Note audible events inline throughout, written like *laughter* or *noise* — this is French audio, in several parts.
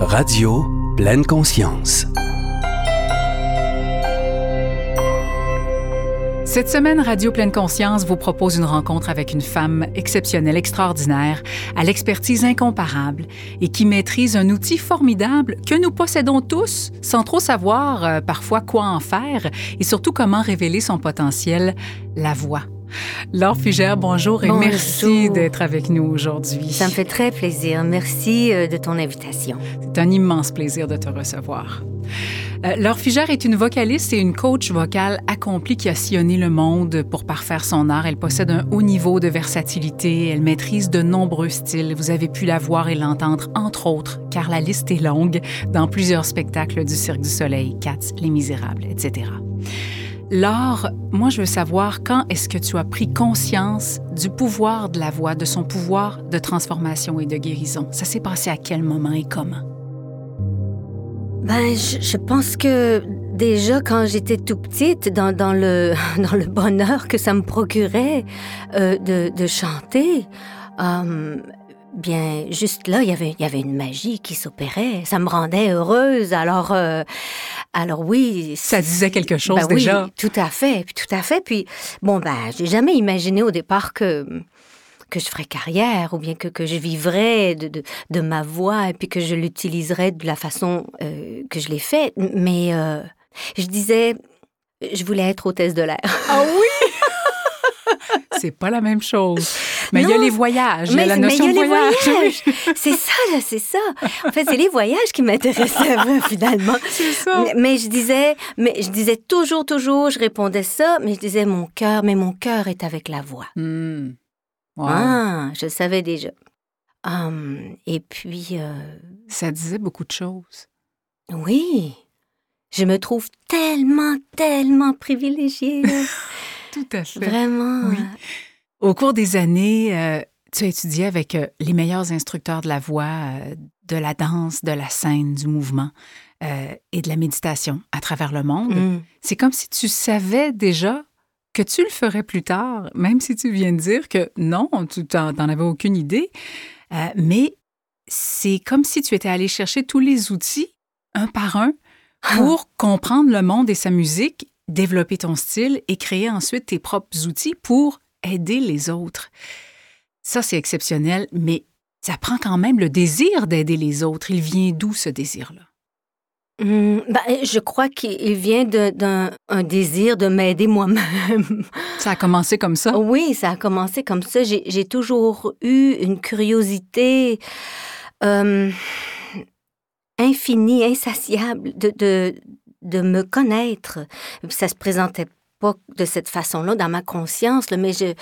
Radio pleine conscience. Cette semaine, Radio Pleine Conscience vous propose une rencontre avec une femme exceptionnelle, extraordinaire, à l'expertise incomparable et qui maîtrise un outil formidable que nous possédons tous sans trop savoir euh, parfois quoi en faire et surtout comment révéler son potentiel, la voix. Laure Fugère, bonjour et Bonjour. merci d'être avec nous aujourd'hui. Ça me fait très plaisir. Merci euh, de ton invitation. C'est un immense plaisir de te recevoir. Euh, Laure Fugère est une vocaliste et une coach vocale accomplie qui a sillonné le monde pour parfaire son art. Elle possède un haut niveau de versatilité. Elle maîtrise de nombreux styles. Vous avez pu la voir et l'entendre, entre autres, car la liste est longue, dans plusieurs spectacles du Cirque du Soleil, Cats, Les Misérables, etc. Laure, moi, je veux savoir quand est-ce que tu as pris conscience du pouvoir de la voix, de son pouvoir de transformation et de guérison. Ça s'est passé à quel moment et comment? Ben, je, pense que déjà quand j'étais tout petite, dans, le, *laughs* dans le bonheur que ça me procurait euh, de, de chanter, euh, bien, juste là, il y avait, il y avait une magie qui s'opérait. Ça me rendait heureuse. Alors, euh, alors oui. Ça disait quelque chose Ben oui, déjà. tout à fait, puis tout à fait. Puis bon, ben, j'ai jamais imaginé au départ que que je ferais carrière ou bien que, que je vivrais de, de, de ma voix et puis que je l'utiliserais de la façon euh, que je l'ai fait. Mais euh, je disais, je voulais être hôtesse de l'air. Ah oui! *laughs* c'est pas la même chose. Mais il y a les voyages, il y a Mais, la mais notion il y a de les voyage. voyages. C'est ça, là, c'est ça. En fait, c'est les voyages qui m'intéressaient finalement. *laughs* Ça. Mais, mais je disais, mais je disais toujours, toujours, je répondais ça, mais je disais mon cœur, mais mon cœur est avec la voix. Wow. Ah, je le savais déjà. Hum, et puis, euh, Ça disait beaucoup de choses. oui, je me trouve tellement, tellement privilégiée. *laughs* Tout à fait. Vraiment. Oui. Au cours des années, euh, tu as étudié avec euh, les meilleurs instructeurs de la voix, euh, de la danse, de la scène, du mouvement et de la méditation à travers le monde. Hum. C'est comme si tu savais déjà que tu le ferais plus tard, même si tu viens de dire que non, tu n'en avais aucune idée. Mais c'est comme si tu étais allé chercher tous les outils, un par un, pour comprendre le monde et sa musique, développer ton style et créer ensuite tes propres outils pour aider les autres. Ça, c'est exceptionnel, mais ça prend quand même le désir d'aider les autres. Il vient d'où ce désir-là? Hum, ben, je crois qu'il vient d'un un désir de m'aider moi-même. *laughs* Ça a commencé comme ça? Oui, ça a commencé comme ça. J'ai j'ai toujours eu une curiosité euh, infinie, insatiable de, de, de me connaître. Ça se présentait pas de cette façon-là dans ma conscience, là, mais je,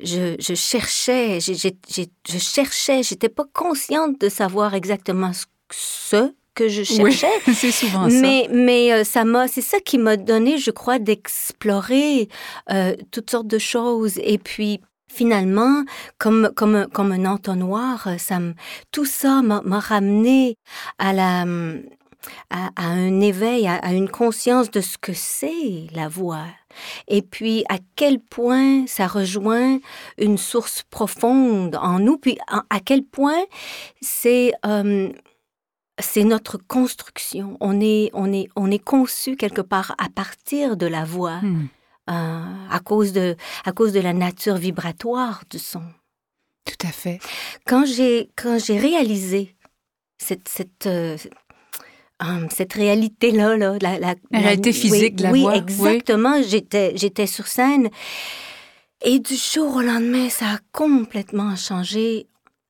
je, je cherchais, je cherchais, j'étais pas consciente de savoir exactement ce, que je *laughs* cherchais. Oui, c'est souvent ça. Mais, mais euh, ça m'a, c'est ça qui m'a donné, je crois, d'explorer euh, toutes sortes de choses. Et puis, finalement, comme, comme, un- comme un entonnoir, euh, ça me, tout ça m'a m'a ramené à la, hum, à, à un éveil, à, à une conscience de ce que c'est la voix. Et puis, à quel point ça rejoint une source profonde en nous, puis à, à quel point c'est euh, c'est notre construction. On est, on est, on est conçu quelque part à partir de la voix, Hmm. euh, à cause de, à cause de la nature vibratoire du son. Tout à fait. Quand j'ai, quand j'ai réalisé cette, cette, euh, cette réalité-là, là, la, la, La réalité physique oui, de la oui, voix, oui. exactement. J'étais, sur scène et du jour au lendemain, ça a complètement changé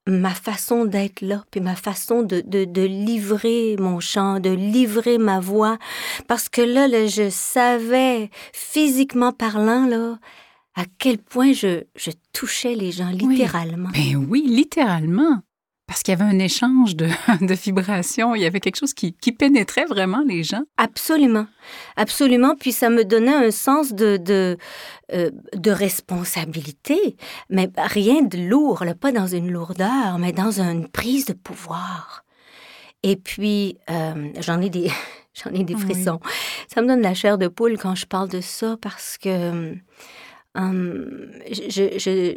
ma façon d'être là, puis ma façon de, de, de livrer mon chant, de livrer ma voix. Parce que là, là, je savais, physiquement parlant, là, à quel point je, je touchais les gens, littéralement. Ben oui, littéralement. Parce qu'il y avait un échange de, *laughs* de vibrations, il y avait quelque chose qui, qui pénétrait vraiment les gens. Absolument, absolument. Puis ça me donnait un sens de, de, euh, de responsabilité, mais rien de lourd, là, pas dans une lourdeur, mais dans une prise de pouvoir. Et puis, euh, j'en ai des, *laughs* j'en ai des Oui. frissons. Ça me donne la chair de poule quand je parle de ça parce que euh, je, je-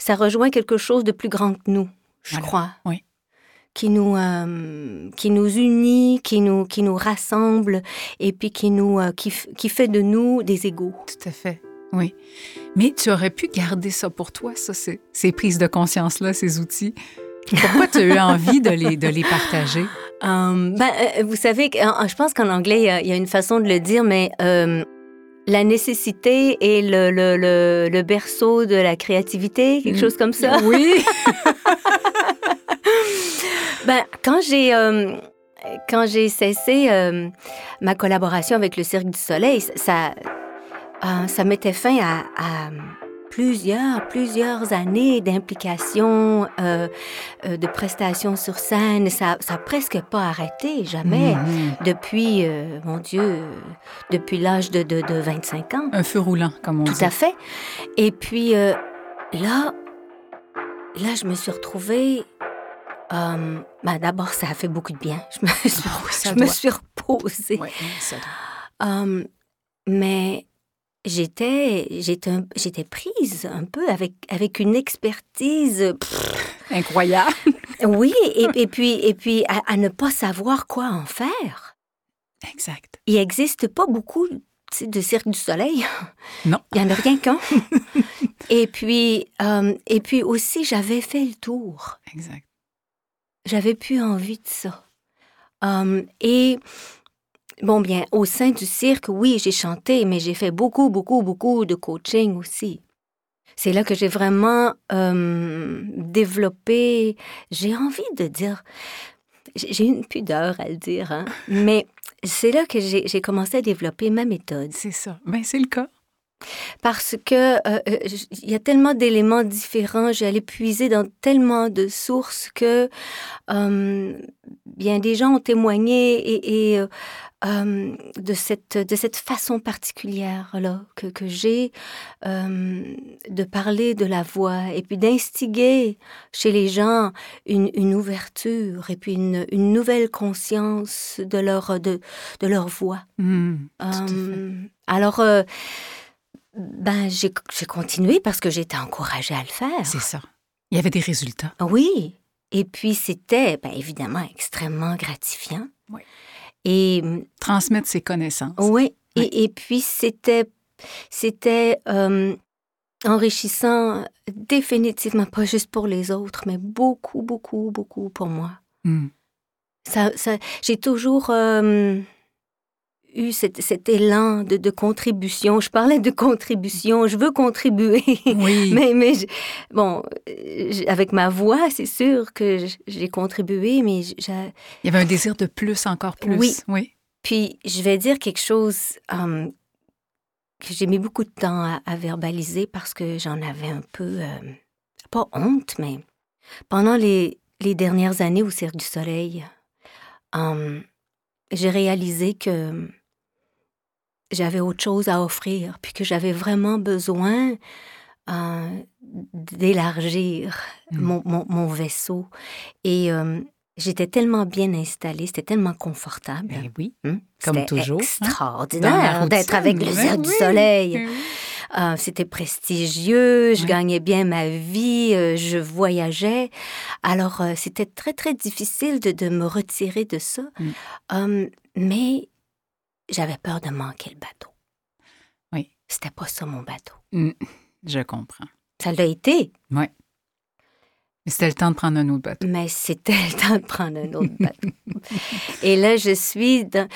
ça rejoint quelque chose de plus grand que nous, je crois. oui. qui nous, euh, qui nous unit, qui nous, qui nous rassemble et puis qui, nous, euh, qui, qui fait de nous des égaux. Tout à fait, oui. Mais tu aurais pu garder ça pour toi, ça, ces, ces prises de conscience-là, ces outils. Pourquoi tu as eu envie de les, de les partager? Um, ben, euh, vous savez, je pense qu'en anglais, il y, a, il y, a, une façon de le dire, mais euh, la nécessité est le, le, le, le, berceau de la créativité, quelque chose comme ça. Oui. *laughs* ben, quand j'ai euh, quand j'ai cessé euh, ma collaboration avec le Cirque du Soleil, ça euh, ça mettait fin à, à, plusieurs plusieurs années d'implication, euh, euh, de prestations sur scène. Ça ça a presque pas arrêté, jamais Mhm. mmh. depuis mon Dieu, depuis l'âge de, de, de 25 ans. Un feu roulant, comme on Tout dit. à fait. Et puis là, là, je me suis retrouvée euh, ben D'abord, ça a fait beaucoup de bien. Je me, oh, je me suis reposée. Ça um, mais j'étais, j'étais prise un peu avec, avec une expertise pff, incroyable. Oui, et, *laughs* et, puis, et puis à, à, ne pas savoir quoi en faire. Exact. Il n'existe pas beaucoup de Cirque du Soleil. Non. Il n'y en a rien qu'un. *laughs* et, puis, euh, et puis aussi, j'avais fait le tour. Exact. J'avais plus envie de ça. Um, et bon, bien, au sein du cirque, oui, j'ai chanté, mais j'ai fait beaucoup, beaucoup, beaucoup de coaching aussi. C'est là que j'ai vraiment euh, développé, j'ai envie de dire, j'ai une pudeur à le dire, hein, *laughs* mais c'est là que j'ai commencé à développer ma méthode. C'est ça. Ben, c'est le cas. Parce que euh, il y a tellement d'éléments différents, j'allais puiser dans tellement de sources que euh, bien des gens ont témoigné et, et euh, de cette de cette façon particulière là que, que j'ai euh, de parler de la voix et puis d'instiguer chez les gens une, une ouverture et puis une, une, nouvelle conscience de leur de, de leur voix. Mmh, alors ben, j'ai continué parce que j'étais encouragée à le faire. C'est ça. Il y avait des résultats. Oui. Et puis, c'était, ben, évidemment, extrêmement gratifiant. Oui. Et. Transmettre ses connaissances. Oui. oui. Et, et, puis, c'était. C'était euh, enrichissant, définitivement, pas juste pour les autres, mais beaucoup, beaucoup, beaucoup pour moi. Mm. Ça, ça, j'ai toujours. Euh, eu cet, cet élan de, de, contribution. Je parlais de contribution, je veux contribuer. Oui. *laughs* mais, mais je, bon, avec ma voix, c'est sûr que j'ai contribué, mais il y avait un désir de plus, encore plus. Oui. oui. Puis je vais dire quelque chose um, que j'ai mis beaucoup de temps à, à verbaliser parce que j'en avais un peu, euh, pas honte, mais pendant les, les dernières années au Cirque du Soleil, um, j'ai réalisé que j'avais autre chose à offrir, puis que j'avais vraiment besoin euh, d'élargir mmh. mon, mon, mon, vaisseau. Et euh, j'étais tellement bien installée, c'était tellement confortable. Ben oui, hum? comme toujours. extraordinaire hein? d'être avec le du Soleil. Oui. Euh, c'était prestigieux, je gagnais bien ma vie, euh, je voyageais. Alors, euh, c'était très, très difficile de, de, me retirer de ça. Mm. mais j'avais peur de manquer le bateau. Oui. C'était pas ça mon bateau. Mm. Je comprends. Ça l'a été. Oui. Mais c'était le temps de prendre un autre bateau. Mais c'était le temps de prendre un autre bateau. Et là, je suis dans...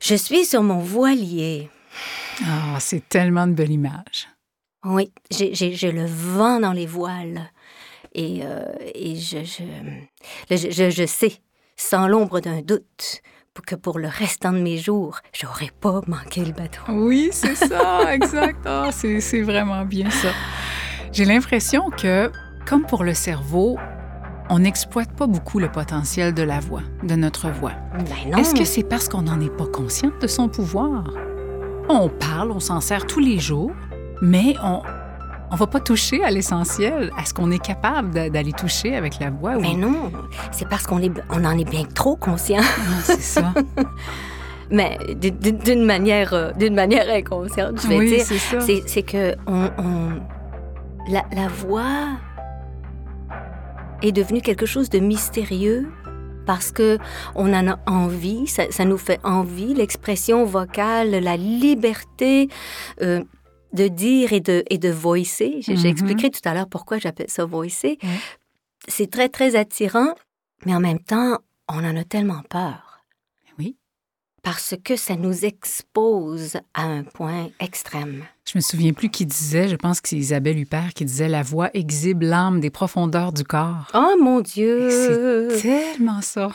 je suis sur mon voilier. Ah, oh, c'est tellement de belle image. Oui, j'ai le vent dans les voiles. Et, euh, et je, je, je, je, sais, sans l'ombre d'un doute, que pour le restant de mes jours, j'aurais pas manqué le bateau. Oui, c'est ça, *laughs* exact. Oh, c'est vraiment bien ça. J'ai l'impression que, comme pour le cerveau, on n'exploite pas beaucoup le potentiel de la voix, de notre voix. Ben Est-ce que c'est parce qu'on n'en est pas conscient de son pouvoir? On parle, on s'en sert tous les jours, mais on on va pas toucher à l'essentiel, à ce qu'on est capable d'aller toucher avec la voix. Mais non, c'est parce qu'on on en est bien trop conscient. c'est ça. *laughs* mais d'une manière, euh, d'une manière inconsciente, je vais oui, dire. c'est C'est que on, on, la, la voix est devenue quelque chose de mystérieux parce que on en a envie, ça, ça nous fait envie, l'expression vocale, la liberté euh, de dire et de, et de voicer. J'ai Mhm. j'ai expliqué tout à l'heure pourquoi j'appelle ça voicer. C'est très, très attirant, mais en même temps, on en a tellement peur. Oui. Parce que ça nous expose à un point extrême. Je me souviens plus qui disait, je pense que c'est Isabelle Huppert qui disait La voix exhibe l'âme des profondeurs du corps. Oh mon Dieu! C'est tellement ça.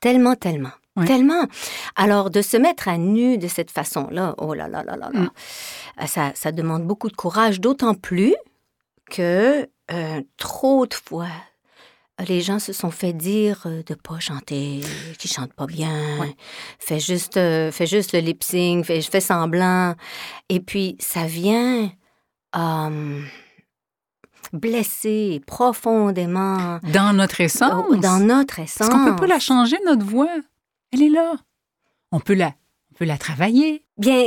Tellement, tellement. Ouais. Tellement. Alors, de se mettre à nu de cette façon-là, oh là là là là là, Mm. euh, ça, ça demande beaucoup de courage, d'autant plus que euh, trop de fois, les gens se sont fait dire euh, de pas chanter, qu'ils chantent pas bien, Ouais. fais juste, euh, fais juste le lip sync, fais, fais semblant. Et puis, ça vient euh, blesser profondément Dans notre essence. euh, dans notre essence. Parce qu'on peut pas la changer, notre voix. Elle est là. On peut la, on peut la travailler. Bien,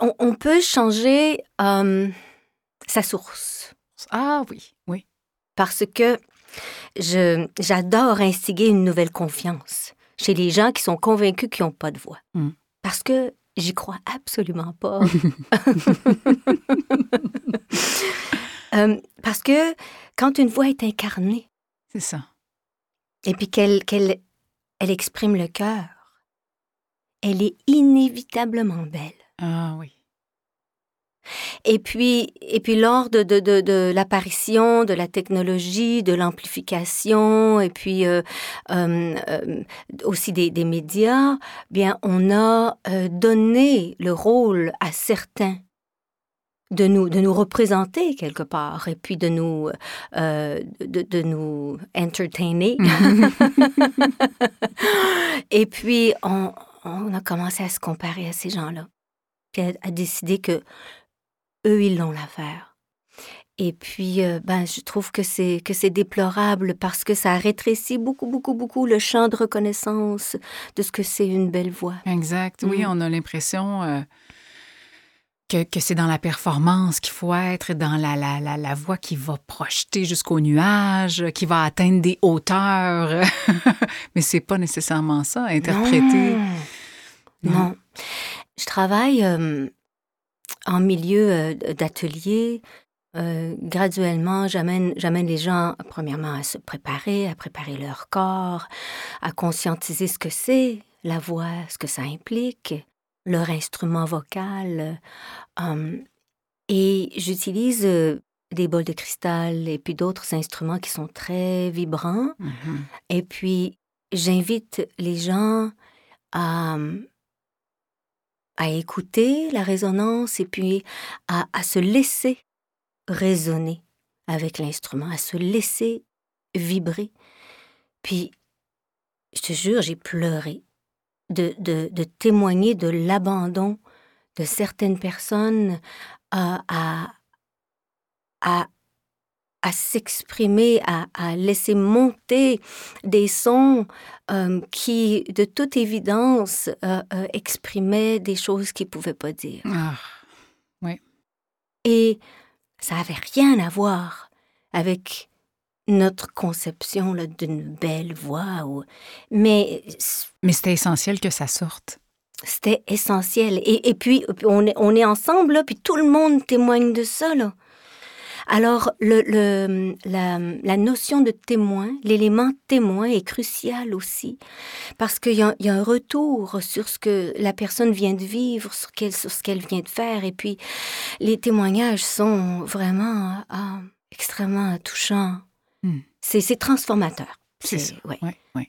on, on peut changer euh, sa source Ah oui, oui. parce que je j'adore instiguer une nouvelle confiance chez les gens qui sont convaincus qu'ils n'ont pas de voix. Mm. Parce que j'y crois absolument pas. *laughs* Euh, parce que quand une voix est incarnée C'est ça. et puis qu'elle qu'elle elle exprime le cœur, elle est inévitablement belle. Ah oui. Et puis, et puis lors de, de, de, de l'apparition de la technologie, de l'amplification, et puis euh, euh, euh, aussi des, des médias, bien, on a donné le rôle à certains de nous, de nous représenter quelque part, et puis de nous, euh, de, de nous entertainer. *laughs* et puis, on, on a commencé à se comparer à ces gens-là, puis à, à décider que eux, ils l'ont l'affaire. Et puis, euh, ben, je trouve que c'est que c'est déplorable parce que ça rétrécit beaucoup, beaucoup, beaucoup le champ de reconnaissance de ce que c'est une belle voix. Exact. Oui, Mm. on a l'impression euh, que, que c'est dans la performance qu'il faut être, dans la, la, la, la voix qui va projeter jusqu'au nuage, qui va atteindre des hauteurs. *laughs* Mais c'est pas nécessairement ça, interpréter. Non. Je travaille euh, en milieu euh, d'atelier. Euh, graduellement, j'amène, j'amène les gens, premièrement, à se préparer, à préparer leur corps, à conscientiser ce que c'est la voix, ce que ça implique, leur instrument vocal. euh, et j'utilise euh, des bols de cristal et puis d'autres instruments qui sont très vibrants. Mhm. Et puis, j'invite les gens à, à écouter la résonance et puis à, à se laisser résonner avec l'instrument, à se laisser vibrer. Puis, je te jure, j'ai pleuré de, de, de témoigner de l'abandon de certaines personnes à, à, à, à s'exprimer, à, à laisser monter des sons euh, qui, de toute évidence, euh, euh, exprimaient des choses qu'ils ne pouvaient pas dire. Ah, Et ça n'avait rien à voir avec notre conception d'une belle voix. Ou... Mais mais c'était essentiel que ça sorte. c'était essentiel. Et, et puis, on est, on est ensemble, là, puis tout le monde témoigne de ça. Là. Alors, le, le- la, la notion de témoin, l'élément témoin est crucial aussi, parce qu'il y, a- il y a un retour sur ce que la personne vient de vivre, sur ce qu'elle vient de faire, et puis les témoignages sont vraiment ah, extrêmement touchants. Hmm. C'est transformateur. C'est ça. ouais. Oui.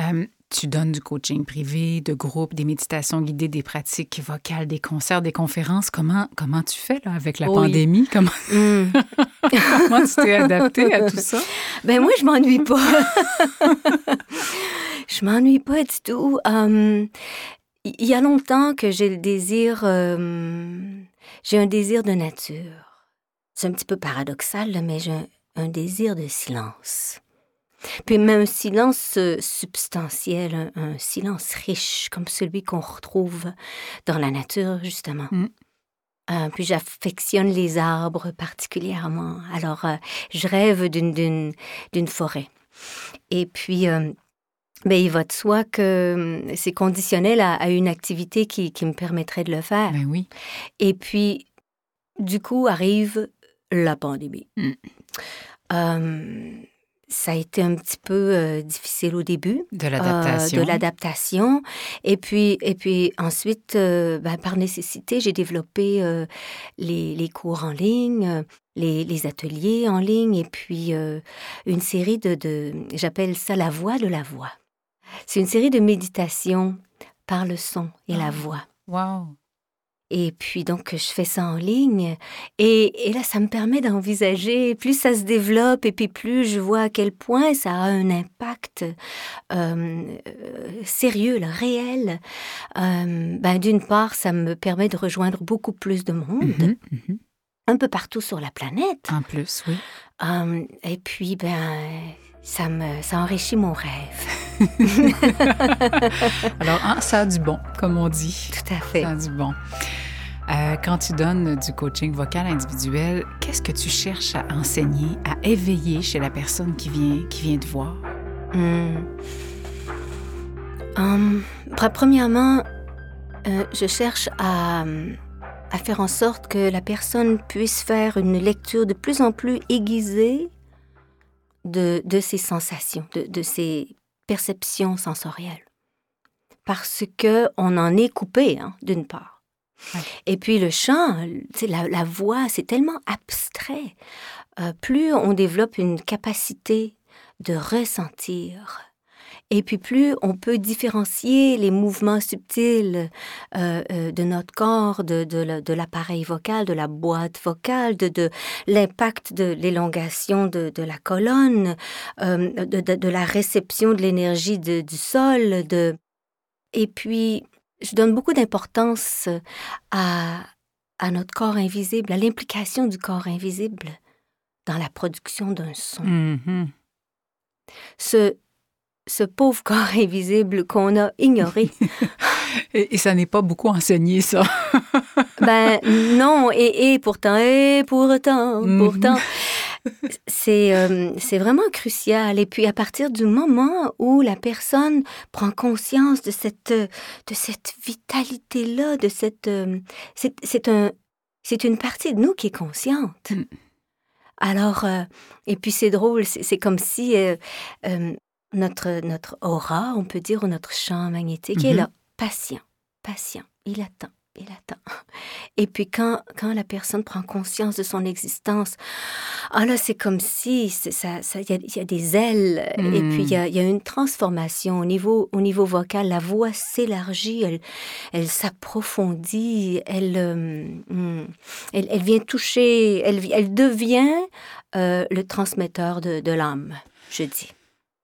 Euh, tu donnes du coaching privé, de groupe, des méditations guidées, des pratiques vocales, des concerts, des conférences. Comment, comment tu fais là, avec la Oui. pandémie? Comment, *laughs* Hmm. *laughs* comment tu t'es adapté à tout ça? Ben moi, je m'ennuie pas. *laughs* je m'ennuie pas du tout. Hum, Il y a longtemps que j'ai le désir, hum, j'ai un désir de nature. C'est un petit peu paradoxal, là, mais j'ai un, désir de silence. Puis même un silence euh, substantiel, un, un silence riche, comme celui qu'on retrouve dans la nature, justement. Mm. Euh, puis j'affectionne les arbres particulièrement. Alors, euh, je rêve d'une forêt Et puis, euh, ben, il va de soi que c'est conditionnel à, à une activité qui, qui me permettrait de le faire. Ben oui. Et puis, du coup, arrive la pandémie. Mm. Euh, ça a été un petit peu euh, difficile au début. De euh, l'adaptation. de l'adaptation. Et puis, et puis ensuite, euh, ben, par nécessité, j'ai développé les, les cours en ligne, les, les ateliers en ligne, et puis une série de, de j'appelle ça la voix de la voix. C'est une série de méditations par le son et la Ah. voix. Wow. Et puis donc, je fais ça en ligne. Et, et là, ça me permet d'envisager, plus ça se développe et puis plus je vois à quel point ça a un impact euh, sérieux, là, réel. Euh, ben, D'une part, ça me permet de rejoindre beaucoup plus de monde, Mhm, mhm. un peu partout sur la planète. En plus, oui. Euh, et puis, ben, ça, me, ça enrichit mon rêve. *laughs* *laughs* Alors, hein, ça a du bon, comme on dit. Tout à fait. Ça a du bon. Euh, quand tu donnes du coaching vocal individuel, qu'est-ce que tu cherches à enseigner, à éveiller chez la personne qui vient, qui vient te voir? Pre- premièrement, euh, je cherche à, faire en sorte que la personne puisse faire une lecture de plus en plus aiguisée de, ses sensations, de, de ses perceptions sensorielles. Parce que on en est coupé, hein, d'une part. Et puis le chant, la, voix, c'est tellement abstrait. Euh, plus on développe une capacité de ressentir. Et puis plus on peut différencier les mouvements subtils euh, euh, de notre corps, de, de la- de l'appareil vocal, de la boîte vocale, de, l'impact de l'élongation de, la colonne, de, la réception de l'énergie du sol. De... Et puis, je donne beaucoup d'importance à, à notre corps invisible, à l'implication du corps invisible dans la production d'un son Mhm. ce, ce pauvre corps invisible qu'on a ignoré. *laughs* Et, et ça n'est pas beaucoup enseigné, ça. ben non, et, et pourtant, et pourtant, Mhm. pourtant. C'est euh, c'est vraiment crucial. Et puis à partir du moment où la personne prend conscience de cette, de cette vitalité-là, de cette... euh, c'est un, c'est une partie de nous qui est consciente. Mm. Alors, euh, et puis c'est drôle, c'est comme si notre, notre aura, on peut dire, ou notre champ magnétique est Mhm. là, patient, patient, il attend, il attend. Et puis quand, quand la personne prend conscience de son existence, ah c'est comme si c'est- ça, il y, a, il des ailes, et puis il y a, il une transformation au niveau, au niveau vocal. La voix s'élargit, elle, s'approfondit, elle, euh, hmm, elle, elle vient toucher, elle, elle devient euh, le transmetteur de, de l'âme, je dis.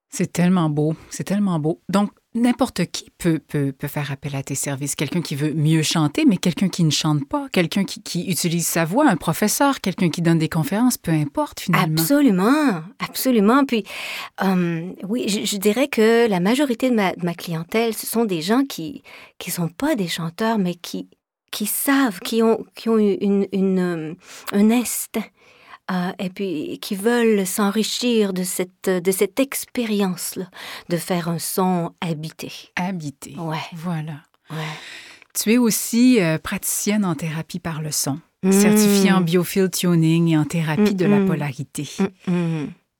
C'est tellement beau, c'est tellement beau. Donc, n'importe qui peut, peut, peut faire appel à tes services. Quelqu'un qui veut mieux chanter, mais quelqu'un qui ne chante pas, quelqu'un qui, qui utilise sa voix, un professeur, quelqu'un qui donne des conférences, peu importe finalement. Absolument, absolument. Puis, euh, oui, je, dirais que la majorité de ma, clientèle, ce sont des gens qui qui sont pas des chanteurs, mais qui qui savent, qui ont qui ont une, une euh, un instinct. Euh, et puis qui veulent s'enrichir de cette de cette expérience là de faire un son habité. Habité. Ouais, Voilà. ouais. Tu es aussi euh, praticienne en thérapie par le son, certifiée en biofield tuning et en thérapie de la Mm, mm. polarité.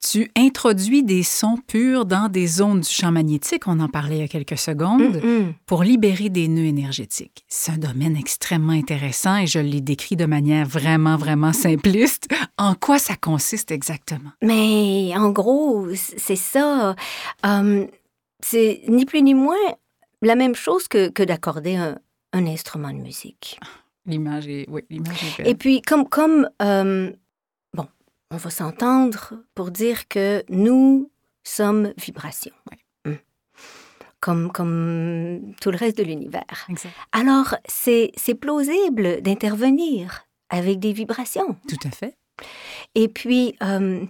Tu introduis des sons purs dans des zones du champ magnétique, on en parlait il y a quelques secondes, Mm, mm. pour libérer des nœuds énergétiques. C'est un domaine extrêmement intéressant et je l'ai décrit de manière vraiment, vraiment simpliste. *laughs* En quoi ça consiste exactement? Mais en gros, c'est ça. Euh, c'est ni plus ni moins la même chose que, que d'accorder un, un instrument de musique. L'image est, oui, l'image. Et puis, comme, comme euh, bon, on va s'entendre pour dire que nous sommes vibrations. Mm. Comme, comme tout le reste de l'univers. Exact. Alors, c'est c'est plausible d'intervenir avec des vibrations. Tout à fait. Et puis, euh,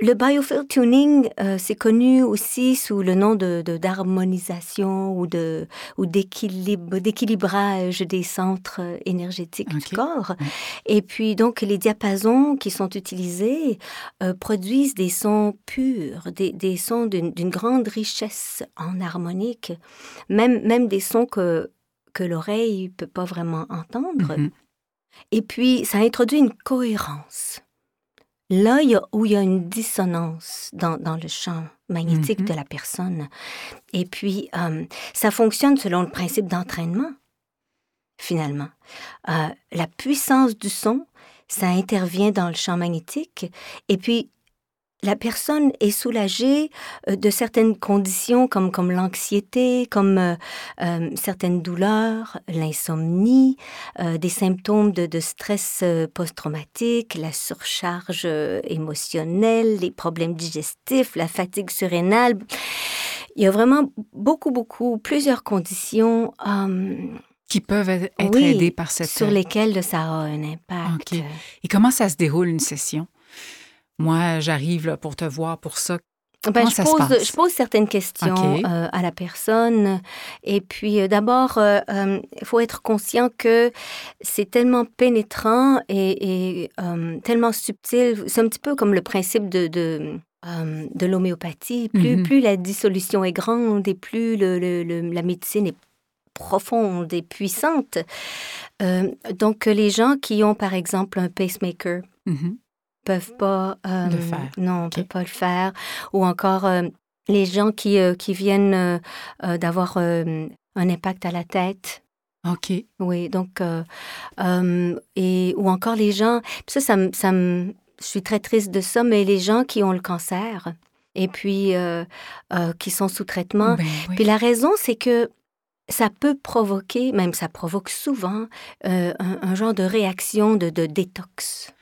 le biofield tuning, euh, c'est connu aussi sous le nom de d'harmonisation ou de ou d'équilibre d'équilibrage des centres énergétiques du corps. Et puis donc les diapasons qui sont utilisés euh, produisent des sons purs, des, des sons d'une grande richesse en harmonique, même même des sons que que l'oreille peut pas vraiment entendre. Mm-hmm. Et puis ça introduit une cohérence là où il y a une dissonance dans, le champ magnétique mm-hmm. de la personne. Et puis, euh, ça fonctionne selon le principe d'entraînement, finalement. Euh, la puissance du son, ça intervient dans le champ magnétique. Et puis, la personne est soulagée euh, de certaines conditions comme, comme l'anxiété, comme euh, euh, certaines douleurs, l'insomnie, des symptômes de, de stress post-traumatique, la surcharge émotionnelle, les problèmes digestifs, la fatigue surrénale. Il y a vraiment beaucoup, beaucoup, plusieurs conditions. qui peuvent être aidées par cette... Sur lesquelles ça a un impact. Et comment ça se déroule une session? Moi, j'arrive pour te voir pour ça. Ben, je, pose, je, pose, certaines questions euh, à la personne. Et puis, euh, d'abord, euh, il faut être conscient que c'est tellement pénétrant et, tellement subtil. C'est un petit peu comme le principe de, de, de l'homéopathie. Plus, mhm. plus la dissolution est grande et plus le, la médecine est profonde et puissante. donc, les gens qui ont, par exemple, un pacemaker, mhm peuvent pas euh, le faire. Non, on peut pas le faire. Ou encore euh, les gens qui, euh, qui viennent d'avoir un impact à la tête. OK. Oui, donc et ou encore les gens. Ça, ça, ça me, je suis très triste de ça, mais les gens qui ont le cancer et puis qui sont sous traitement. Ben puis la raison, c'est que ça peut provoquer, même ça provoque souvent, un, genre de réaction de, de détox.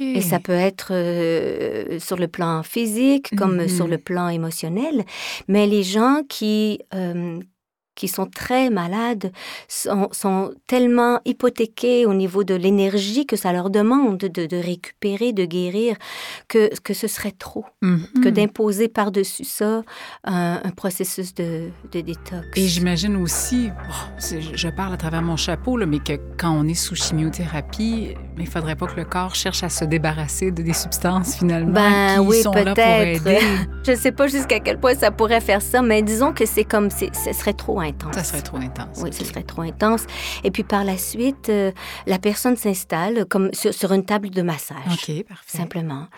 Et ça peut être euh, sur le plan physique comme sur le mm-hmm. plan émotionnel. Mais les gens qui, euh, qui sont très malades sont, sont, tellement hypothéqués au niveau de l'énergie que ça leur demande de, de, récupérer, de guérir, que, que ce serait trop, que mm-hmm. d'imposer par-dessus ça un, un, processus de, de détox. Et j'imagine aussi, oh, je parle à travers mon chapeau, là, mais que quand on est sous chimiothérapie, il ne faudrait pas que le corps cherche à se débarrasser de des substances finalement ben, qui oui, sont là pour aider. *laughs* je ne sais pas jusqu'à quel point ça pourrait faire ça, mais disons que c'est comme, ce serait trop intense. Ça serait trop intense. Oui, ce serait trop intense. Et puis par la suite, euh, la personne s'installe comme sur, une table de massage. OK, parfait. Simplement.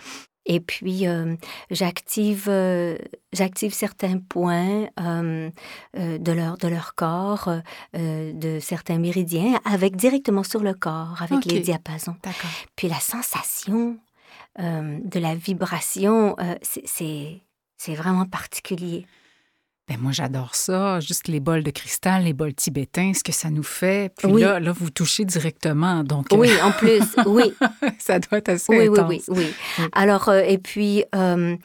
Et puis, euh, j'active, euh, j'active certains points de, leur, de leur corps, de certains méridiens, avec directement sur le corps, avec les diapasons. Puis la sensation de la vibration, c'est, c'est vraiment particulier. Ben moi, j'adore ça. Juste les bols de cristal, les bols tibétains, ce que ça nous fait. Puis là, là, vous touchez directement. Donc, oui, en plus, oui. *laughs* ça doit être assez oui, intense. Oui, oui, oui. Alors, euh, et puis, euh,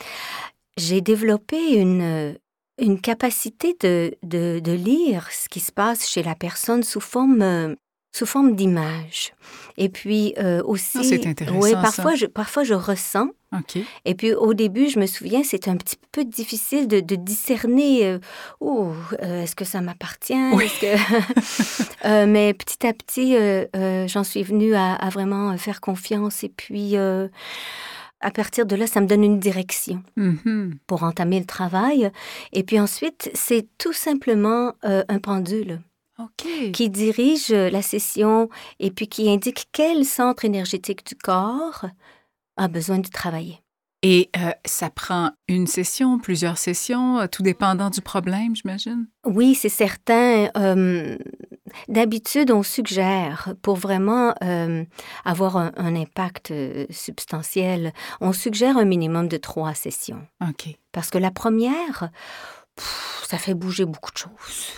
j'ai développé une, une capacité de, de, de, lire ce qui se passe chez la personne sous forme euh, sous forme d'image. Et puis euh, aussi, ah, c'est intéressant, oui, parfois je parfois je ressens. Et puis au début, je me souviens, c'était un petit peu difficile de, de discerner. Euh, oh, euh, est-ce que ça m'appartient? Oui. que... *laughs* mais petit à petit, j'en suis venue à, à, vraiment faire confiance. Et puis à partir de là, ça me donne une direction mm-hmm. pour entamer le travail. Et puis ensuite, c'est tout simplement un pendule qui dirige la session et puis qui indique quel centre énergétique du corps a besoin de travailler. Et euh, ça prend une session, plusieurs sessions, euh, tout dépendant du problème, j'imagine? Oui, c'est certain. Euh, d'habitude, on suggère, pour vraiment avoir un, impact substantiel, on suggère un minimum de trois sessions. OK. Parce que la première, ça fait bouger beaucoup de choses.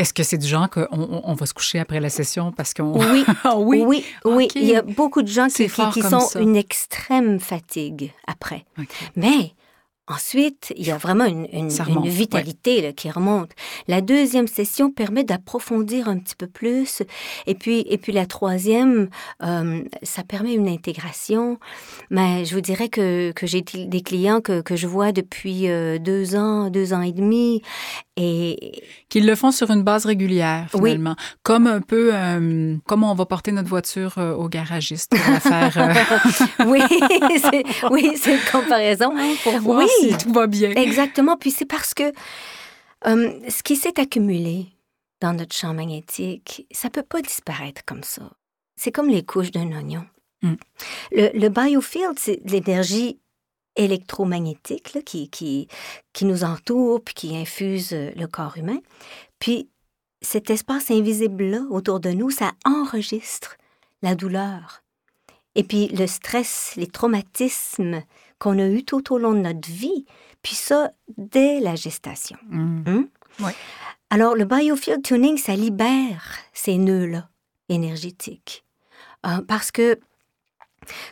Est-ce que c'est du genre qu'on on va se coucher après la session parce qu'on... Oui, *laughs* ah oui, oui, oui. Il y a beaucoup de gens qui, qui, sont une extrême fatigue après. Mais Ensuite, il y a vraiment une, vitalité là, qui remonte. La deuxième session permet d'approfondir un petit peu plus. Et puis, et puis la troisième, euh, ça permet une intégration. Mais je vous dirais que, que j'ai des clients que, que je vois depuis euh, deux ans, deux ans et demi. Et Qu'ils le font sur une base régulière, Oui. finalement. Comme un peu, euh, comme on va porter notre voiture euh, au garagiste pour la faire, *laughs* oui, *laughs* c'est, oui, c'est une comparaison. pour voir Oui. Si tout va bien. Exactement. Puis c'est parce que euh, ce qui s'est accumulé dans notre champ magnétique, ça peut pas disparaître comme ça. C'est comme les couches d'un oignon. Mm. Le, le biofield, c'est l'énergie électromagnétique là, qui, qui, qui nous entoure puis qui infuse euh, le corps humain. Puis cet espace invisible-là autour de nous, ça enregistre la douleur. Et puis le stress, les traumatismes qu'on a eus tout au long de notre vie, puis ça dès la gestation. Mm. Alors, le biofield tuning, ça libère ces nœuds-là énergétiques. Euh, parce que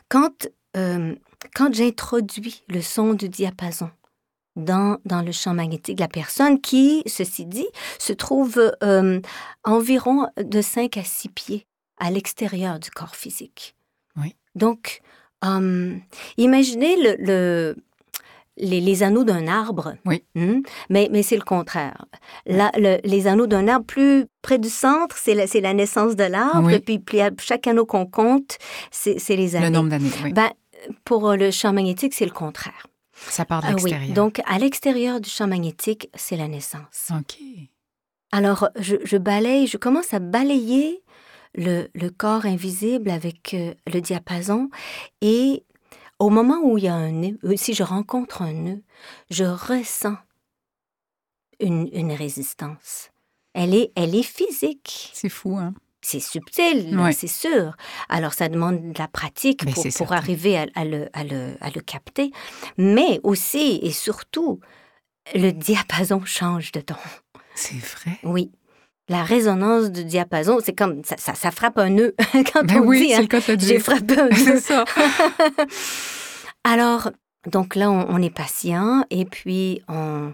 quand, euh, quand j'introduis le son du diapason dans, dans le champ magnétique la personne, qui, ceci dit, se trouve euh, environ de 5 à 6 pieds à l'extérieur du corps physique. Oui. Donc, euh, imaginez le, le- les, les anneaux d'un arbre. Oui. Hmm? Mais, mais c'est le contraire. Le- les anneaux d'un arbre, plus près du centre, c'est la, la naissance de l'arbre. Oui. Et puis, puis à chaque anneau qu'on compte, c'est les années. Le nombre d'années, oui. Ben, pour le champ magnétique, c'est le contraire. ça part de Ah oui. l'extérieur. Donc, à l'extérieur du champ magnétique, c'est la naissance. OK. Alors, je, je balaye, je commence à balayer le, le corps invisible avec euh, le diapason et au moment où il y a un nœud, euh, si je rencontre un nœud, je ressens une, une résistance. Elle est, elle est physique. C'est fou, hein? C'est subtil, Ouais. c'est sûr. Alors, ça demande de la pratique Mais pour, pour arriver à, à le, à le- à le capter. Mais aussi et surtout, le diapason change de ton. C'est vrai. Oui. La résonance du diapason, c'est comme ça, ça, ça frappe un nœud. *laughs* Quand Ben on oui, dit, c'est hein, le cas de le j'ai frappé un *laughs* C'est nœud. ça. *laughs* Alors, donc là, on, on est patient et puis on,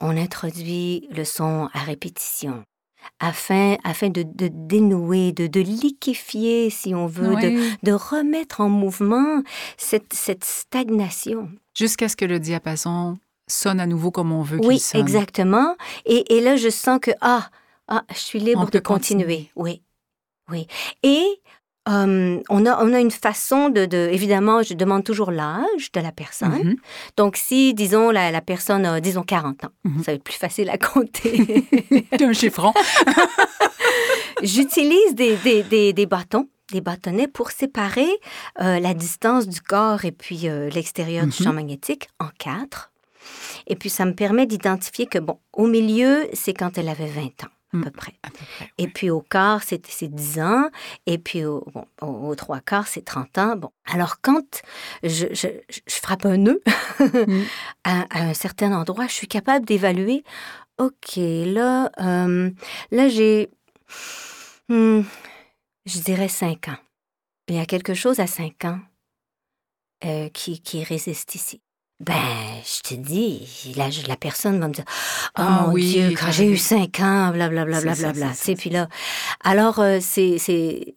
on introduit le son à répétition afin, afin de, de dénouer, de, de liquéfier, si on veut, de, de remettre en mouvement cette, cette stagnation. Jusqu'à ce que le diapason sonne à nouveau comme on veut Oui, qu'il sonne. exactement. Et, et là, je sens que, ah, ah je suis libre On de continuer. continuer. Oui, oui. Et euh, on, a, on a une façon de, de- Évidemment, je demande toujours l'âge de la personne. Mhm. Donc, si, disons, la, la personne a, disons, 40 ans, Mhm. ça va être plus facile à compter. *laughs* un chiffron. *laughs* J'utilise des, des, des, des bâtons, des bâtonnets pour séparer euh, la distance du corps et puis euh, l'extérieur du Mhm. champ magnétique en quatre. Et puis, ça me permet d'identifier que, bon, au milieu, c'est quand elle avait 20 ans, à Mm. peu près. À peu près. Et puis au quart, c'est c'est 10 ans. Et puis au, bon, au- trois quarts, c'est 30 ans. Bon, alors quand je, je- je frappe un nœud Mm. *laughs* à, à un certain endroit, je suis capable d'évaluer. OK, là, euh, là j'ai, hmm, je dirais 5 ans. Il y a quelque chose à 5 ans euh, qui, qui résiste ici. Ben, je te dis, la, la personne va me dire Oh Ah mon oui, Dieu, quand j'ai eu. 5 ans, blablabla, blablabla. c'est puis là, alors, euh, c'est. c'est-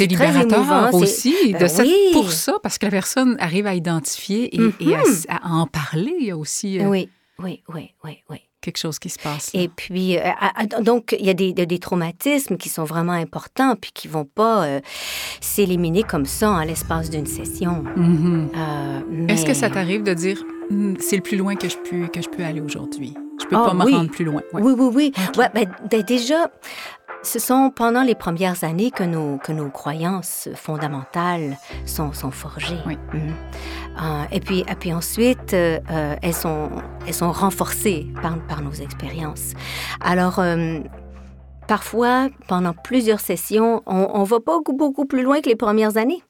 libérateur émouvant, aussi de Ben cette- oui. pour ça, parce que la personne arrive à identifier et, et à, Mhm. en parler. Il y a aussi euh, Oui, oui, oui, oui, oui. Quelque chose qui se passe. là. Et puis, euh, donc, il y a des, des traumatismes qui sont vraiment importants, puis qui vont pas euh, s'éliminer comme ça en l'espace d'une session. Mhm. Euh, Est-ce que ça t'arrive de dire Hmm, c'est le plus loin que je peux, que je peux aller aujourd'hui? Je peux Ah, pas me oui. rendre plus loin. Ouais. Oui, oui, oui. Ouais, ben, ben, déjà, ce sont pendant les premières années que nos, que nos croyances fondamentales sont, sont forgées. Oui. Mhm. Euh, et, puis, et puis ensuite, euh, euh, elles, sont, elles sont renforcées par, par nos expériences. Alors, euh, parfois, pendant plusieurs sessions, on ne va pas beaucoup, beaucoup plus loin que les premières années.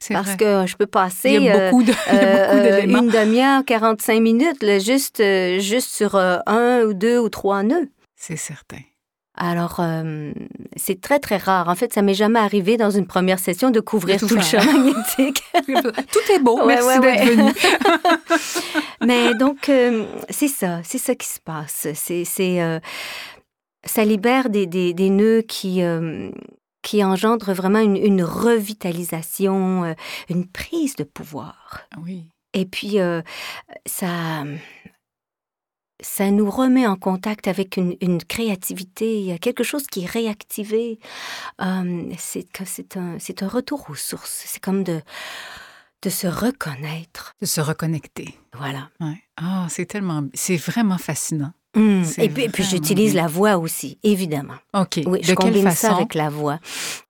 C'est Parce vrai. que je peux passer... beaucoup de- *laughs* euh, beaucoup une demi-heure, 45 minutes, là, juste, juste sur un ou deux ou trois nœuds. C'est certain. Alors, euh, c'est très, très rare. En fait, ça m'est jamais arrivé dans une première session de couvrir tout tout, le champ magnétique. *laughs* *laughs* Tout est beau, Ouais, merci ouais, d'être ouais. venu. *laughs* Mais donc, euh, c'est ça, c'est ça qui se passe. C'est, euh, ça libère des, des, des nœuds qui, qui engendrent vraiment une, une revitalisation, une prise de pouvoir. Oui. Et puis, ça, ça nous remet en contact avec une, une créativité, quelque chose qui est réactivé. Euh, c'est, un, c'est un retour aux sources. C'est comme de, de se reconnaître. De se reconnecter. Voilà. Ouais. Ah, c'est tellement... C'est vraiment fascinant. Mm. Et puis, puis j'utilise la voix aussi, évidemment. OK. Oui, de je quelle combine façon? ça avec la voix.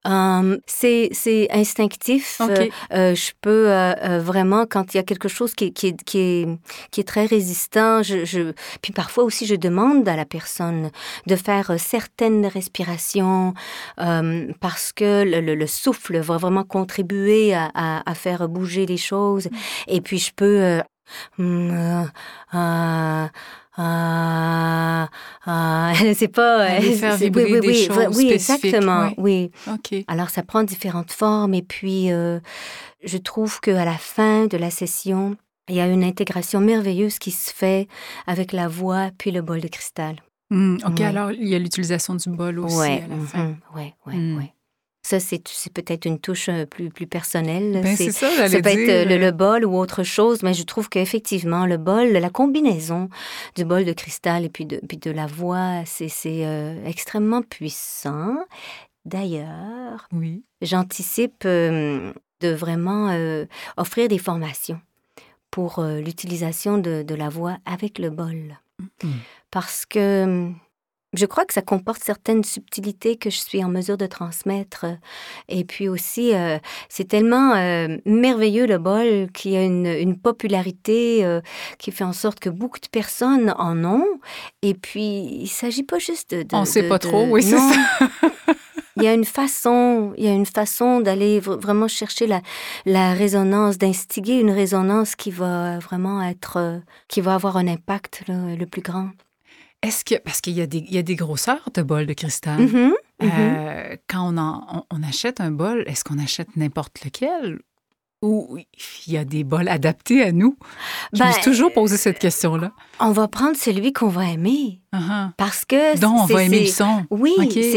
Euh, c'est, c'est instinctif. OK. Euh, euh, je peux euh, euh, vraiment, quand il y a quelque chose qui, est- qui, est, qui, est, qui est très résistant, je, je... puis parfois aussi, je demande à la personne de faire euh, certaines respirations euh, parce que le, le- le souffle va vraiment contribuer à, à- à faire bouger les choses. Et puis, je peux... ah, ah, *laughs* c'est pas. Aller faire vibrer oui, oui, des oui, choses oui, spécifiques, exactement, oui. OK. Alors, ça prend différentes formes et puis euh, je trouve qu'à la fin de la session, il y a une intégration merveilleuse qui se fait avec la voix puis le bol de cristal. Hmm, OK, Ouais. alors il y a l'utilisation du bol aussi ouais, à la fin. mhm, ouais, ouais, Mm. ouais. Ça, c'est peut-être une touche euh, plus, plus personnelle. Ben, C'est- ça, ça peut dire. être euh, le, le bol ou autre chose, mais je trouve qu'effectivement, le bol, la combinaison du bol de cristal et puis de, puis de la voix, c'est euh, extrêmement puissant. D'ailleurs, Oui. j'anticipe euh, de vraiment euh, offrir des formations pour l'utilisation de, de la voix avec le bol. Mhm. Parce que je crois que ça comporte certaines subtilités que je suis en mesure de transmettre. Et puis aussi, euh, c'est tellement euh, merveilleux le bol qui a une, une popularité euh, qui fait en sorte que beaucoup de personnes en ont. Et puis, il s'agit pas juste de... de- On sait de- pas de- trop, oui, c'est ça. Il y a une façon, il y a une façon d'aller vr- vraiment chercher la, la résonance, d'instiguer une résonance qui va vraiment être, qui va avoir un impact là, le plus grand. Est-ce que, parce qu'il y, a des- il y a des grosseurs de bols de cristal. Mhm, mhm. Euh, quand on, en- on, on achète un bol, est-ce qu'on achète n'importe lequel? Ou il y a des bols adaptés à nous? Je me Ben, suis toujours posé cette question-là. On va prendre celui qu'on va aimer Uh-huh. parce que Donc, on va aimer le son. Oui,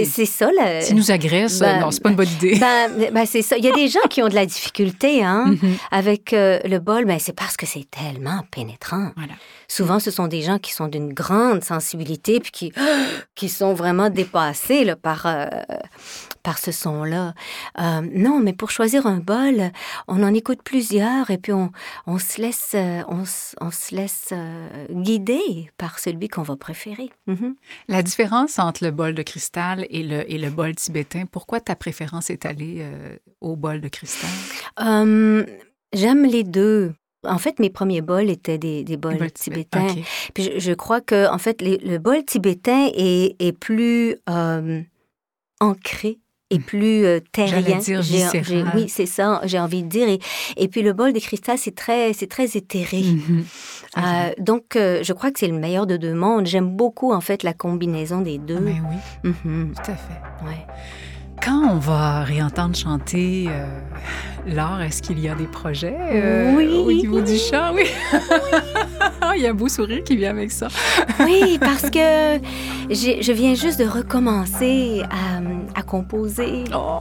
c'est ça. Le... S'il nous agresse, ben, non, c'est pas une bonne idée. Ben, ben, c'est ça. Il y a des gens qui ont de la difficulté hein, Mhm. avec euh, le bol, mais c'est parce que c'est tellement pénétrant. Voilà. Souvent, ce sont des gens qui sont d'une grande sensibilité puis qui, *gasps* qui sont vraiment dépassés là, par, euh, par ce son-là. Euh, non, mais pour choisir un bol, on en écoute plusieurs et puis on, on se laisse, on, se laisse guider par celui qu'on va préférer. Mhm. La différence entre le bol de cristal et le, et le bol tibétain, pourquoi ta préférence est allée euh, au bol de cristal? Euh, J'aime les deux. En fait, mes premiers bols étaient des, des bols Bol tibétains. Puis je, je crois que, en fait, les- le bol tibétain est, est plus euh, ancré et plus euh, terrien. Dire viscéral. Oui, c'est ça, j'ai envie de dire. Et, et puis le bol de cristal, c'est très, c'est très éthéré. Mhm. Euh, donc, euh, je crois que c'est le meilleur de deux mondes. J'aime beaucoup, en fait, la combinaison des Ah, deux. ben oui, Mhm, tout à fait. ouais. Quand on va réentendre chanter euh, Laure, est-ce qu'il y a des projets euh, Oui. au niveau du chant? Oui. *laughs* Il y a un beau sourire qui vient avec ça. Oui, parce que je viens juste de recommencer à, à composer. Oh.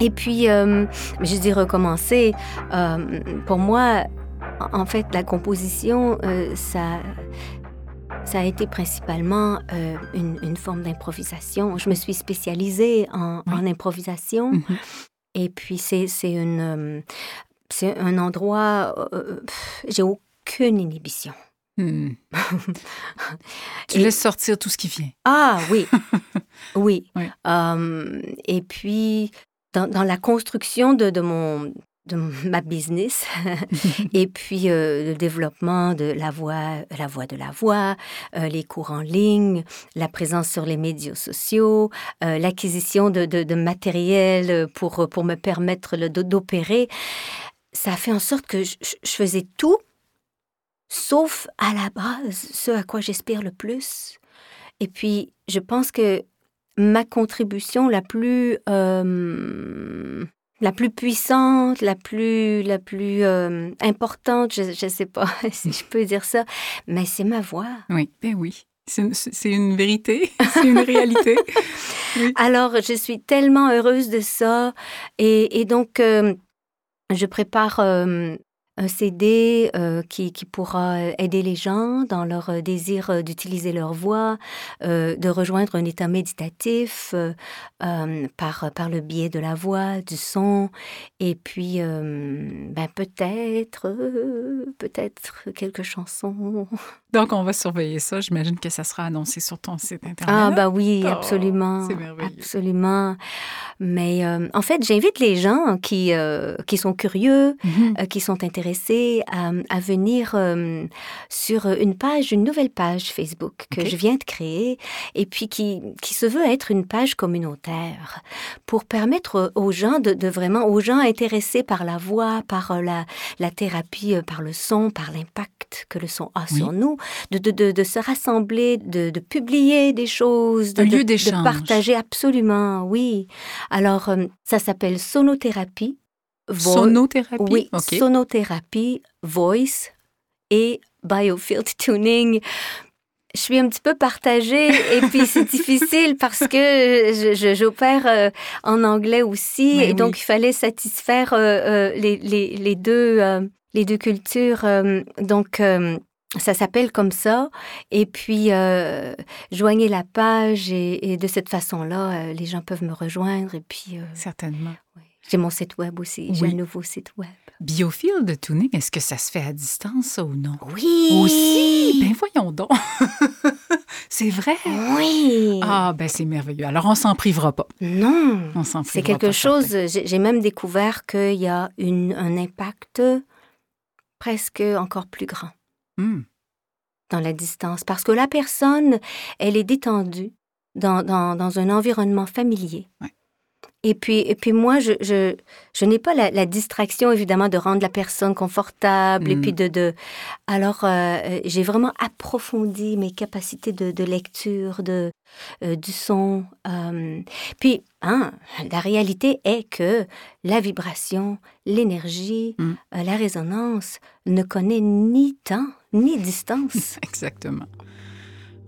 Et puis, euh, je dis recommencer, euh, pour moi, en fait, la composition, ça, ça a été principalement euh, une, une forme d'improvisation. Je me suis spécialisée en, Oui. en improvisation. Mhm. Et puis, c'est une, euh, c'est un endroit, euh, j'ai aucune inhibition. Hmm. *laughs* Tu Et- laisses sortir tout ce qui vient. Ah oui, *laughs* oui. Oui. Et puis, dans, dans la construction de, de mon de *laughs* ma business. *laughs* Et puis euh, le développement de la voix la voix de la voix euh, les cours en ligne la présence sur les médias sociaux euh, l'acquisition de, de, de matériel pour pour me permettre d'opérer. Ça a fait en sorte que je, je- je faisais tout sauf à la base ce à quoi j'espère le plus. Et puis je pense que ma contribution la plus euh, la plus puissante, la plus la plus euh, importante, je ne sais pas *laughs* si je peux dire ça, mais c'est ma voix. Oui, ben oui. C'est une, vérité, *laughs* c'est une réalité. Alors, je suis tellement heureuse de ça. Et, donc, euh, je prépare un CD euh, qui, pourra aider les gens dans leur euh, désir euh, d'utiliser leur voix, de rejoindre un état méditatif par, par le biais de la voix, du son, et puis ben, peut-être, peut-être quelques chansons. Donc, on va surveiller ça. J'imagine que ça sera annoncé sur ton site Internet. Ah, bah oui, oh, absolument. c'est merveilleux. Absolument. Mais en fait, j'invite les gens qui, qui sont curieux, mm-hmm. qui sont intéressés à, venir euh, sur une page, une nouvelle page Facebook que je viens de créer et puis qui, qui se veut être une page communautaire pour permettre aux gens de, vraiment, aux gens intéressés par la voix, par euh, la, la thérapie, euh, par le son, par l'impact que le son a sur nous, de, de, de, se rassembler, de, publier des choses, de, de partager absolument, oui. Alors, ça s'appelle sonothérapie sonothérapie? Oui, sonothérapie, voice et biofield tuning. Je suis un petit peu partagée et puis c'est *laughs* difficile parce que j'opère euh, en anglais aussi et donc il fallait satisfaire euh, euh, les, les, les, deux, les deux cultures. donc, ça s'appelle comme ça. Et puis, joignez la page et, et de cette façon-là, les gens peuvent me rejoindre. Et puis, Certainement. J'ai mon site web aussi. J'ai un nouveau site web. Biofield tuning, est-ce que ça se fait à distance ou non? Oui. Aussi? Ben voyons donc. *laughs* c'est vrai? Oui. Ah, ben c'est merveilleux. Alors, on s'en privera pas. Non. On s'en privera C'est quelque chose, j'ai même découvert qu'il y a une, un impact presque encore plus grand hmm. dans la distance. Parce que la personne, elle est détendue dans, dans, dans un environnement familier. Ouais. Et puis, et puis moi, je, je, je n'ai pas la, distraction, évidemment, de rendre la personne confortable. Et puis, mm. de, de... alors, euh, j'ai vraiment approfondi mes capacités de, de lecture, de, euh, du son. Euh. Puis, hein, la réalité est que la vibration, l'énergie, mm. la résonance ne connaît ni temps ni distance. *laughs* Exactement.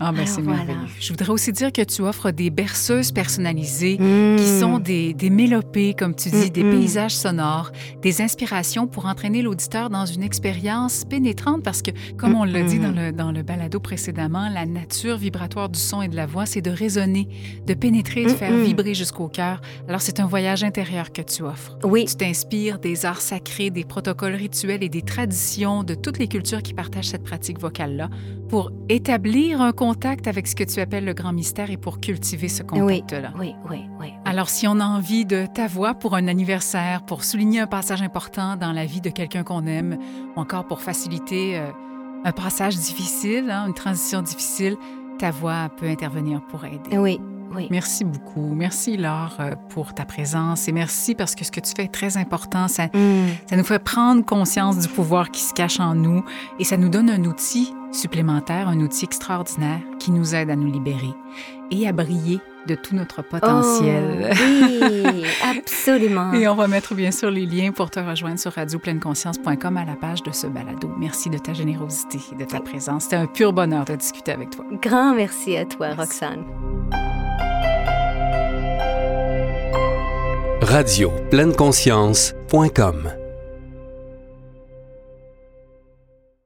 Ah, ben c'est merveilleux. Je voudrais aussi dire que tu offres des berceuses personnalisées qui hmm. sont des, des, mélopées, comme tu dis, des hmm, hmm. paysages sonores, des inspirations pour entraîner l'auditeur dans une expérience pénétrante parce que, comme on l'a dit dans le, dans le balado précédemment, la nature vibratoire du son et de la voix, c'est de résonner, de pénétrer, de faire vibrer jusqu'au cœur. Alors, c'est un voyage intérieur que tu offres. Oui. Tu t'inspires des arts sacrés, des protocoles rituels et des traditions de toutes les cultures qui partagent cette pratique vocale-là pour établir un contact avec ce que tu appelles le grand mystère et pour cultiver ce contact-là. Oui, oui, oui, Alors, si on a envie de ta voix pour un anniversaire, pour souligner un passage important dans la vie de quelqu'un qu'on aime, ou encore pour faciliter euh, un passage difficile, hein, une transition difficile, ta voix peut intervenir pour aider. Oui, oui. Merci beaucoup. Merci, Laure, euh, pour ta présence et merci parce que ce que tu fais est très important. Ça, mm. ça nous fait prendre conscience du pouvoir qui se cache en nous et ça nous donne un outil supplémentaire, un outil extraordinaire qui nous aide à nous libérer et à briller de tout notre potentiel. Oh, *laughs* oui, absolument. et on va mettre bien sûr les liens pour te rejoindre sur radiopleineconscience.com à la page de ce balado. Merci de ta générosité et de ta présence. C'était un pur bonheur de discuter avec toi. Grand merci à toi, Roxane. Radio conscience.com